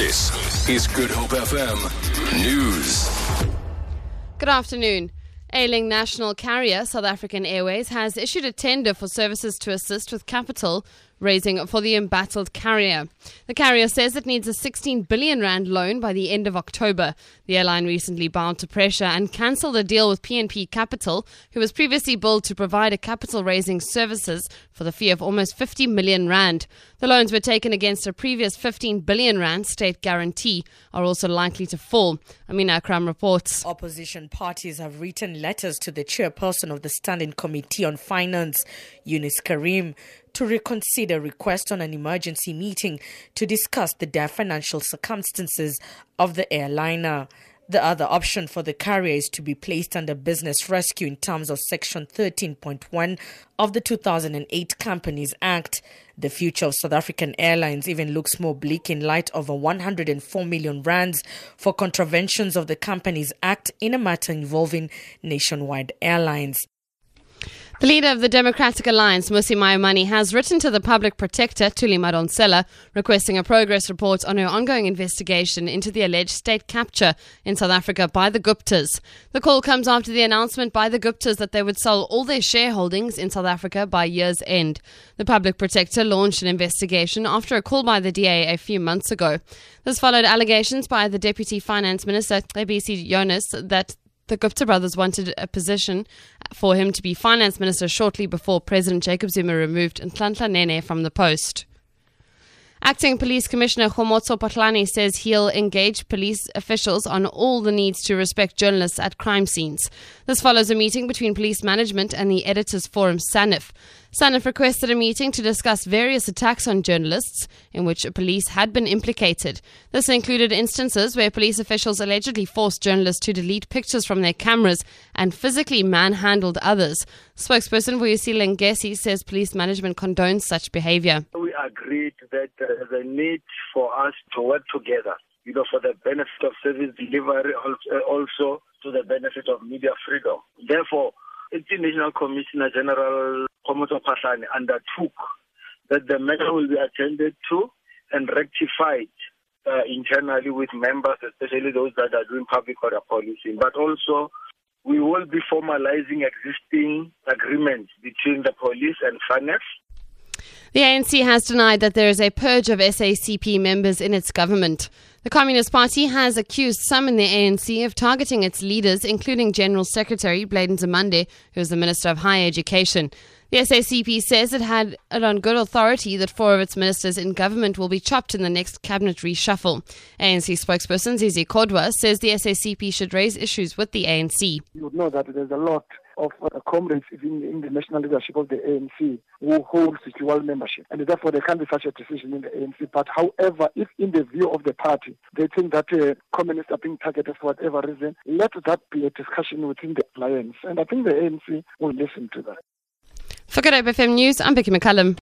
This is Good Hope FM News. Good afternoon. Ailing national carrier South African Airways has issued a tender for services to assist with capital raising for the embattled carrier. The carrier says it needs a 16 billion rand loan by the end of October. The airline recently bowed to pressure and cancelled a deal with BnP Capital, who was previously billed to provide a capital raising services for the fee of almost 50 million rand. The loans were taken against a previous 15 billion rand state guarantee are also likely to fall. Amina Akram reports. Opposition parties have written letters to the chairperson of the Standing Committee on Finance, Yunus Carrim, to reconsider request on an emergency meeting to discuss the dire financial circumstances of the airliner. The other option for the carrier is to be placed under business rescue in terms of Section 13.1 of the 2008 Companies Act. The future of South African Airlines even looks more bleak in light of a 104 million rands for contraventions of the Companies Act in a matter involving nationwide airlines. The leader of the Democratic Alliance, Mmusi Maimane, has written to the public protector, Thuli Madonsela, requesting a progress report on her ongoing investigation into the alleged state capture in South Africa by the Guptas. The call comes after the announcement by the Guptas that they would sell all their shareholdings in South Africa by year's end. The public protector launched an investigation after a call by the DA a few months ago. This followed allegations by the Deputy Finance Minister, Mcebisi Jonas, that the Gupta brothers wanted a position for him to be finance minister shortly before President Jacob Zuma removed Nhlanhla Nene from the post. Acting Police Commissioner Kgomotso Phahlane says he'll engage police officials on all the needs to respect journalists at crime scenes. This follows a meeting between police management and the Editors Forum SANEF. SANEF requested a meeting to discuss various attacks on journalists in which police had been implicated. This included instances where police officials allegedly forced journalists to delete pictures from their cameras and physically manhandled others. Spokesperson Vuyisile Ngesi says police management condones such behavior. We agreed that there's a need for us to work together, you know, for the benefit of service delivery, also to the benefit of media freedom. Therefore, International Commissioner General Kgomotso Phahlane undertook that the matter will be attended to and rectified uh, internally with members, especially those that are doing public order policing. But also, we will be formalizing existing agreements between the police and SANEF. The ANC has denied that there is a purge of SACP members in its government. The Communist Party has accused some in the ANC of targeting its leaders, including General Secretary Blade Nzimande, who is the Minister of Higher Education. The SACP says it had it on good authority that four of its ministers in government will be chopped in the next cabinet reshuffle. ANC spokesperson Zizi Kodwa says the SACP should raise issues with the ANC. You would know that there's a lot of uh, comrades in, in the national leadership of the ANC who holds dual membership. And therefore, there can't be such a decision in the ANC. But however, if in the view of the party, they think that uh, communists are being targeted for whatever reason, let that be a discussion within the alliance. And I think the ANC will listen to that. For Good FM News, I'm Becky McCullum.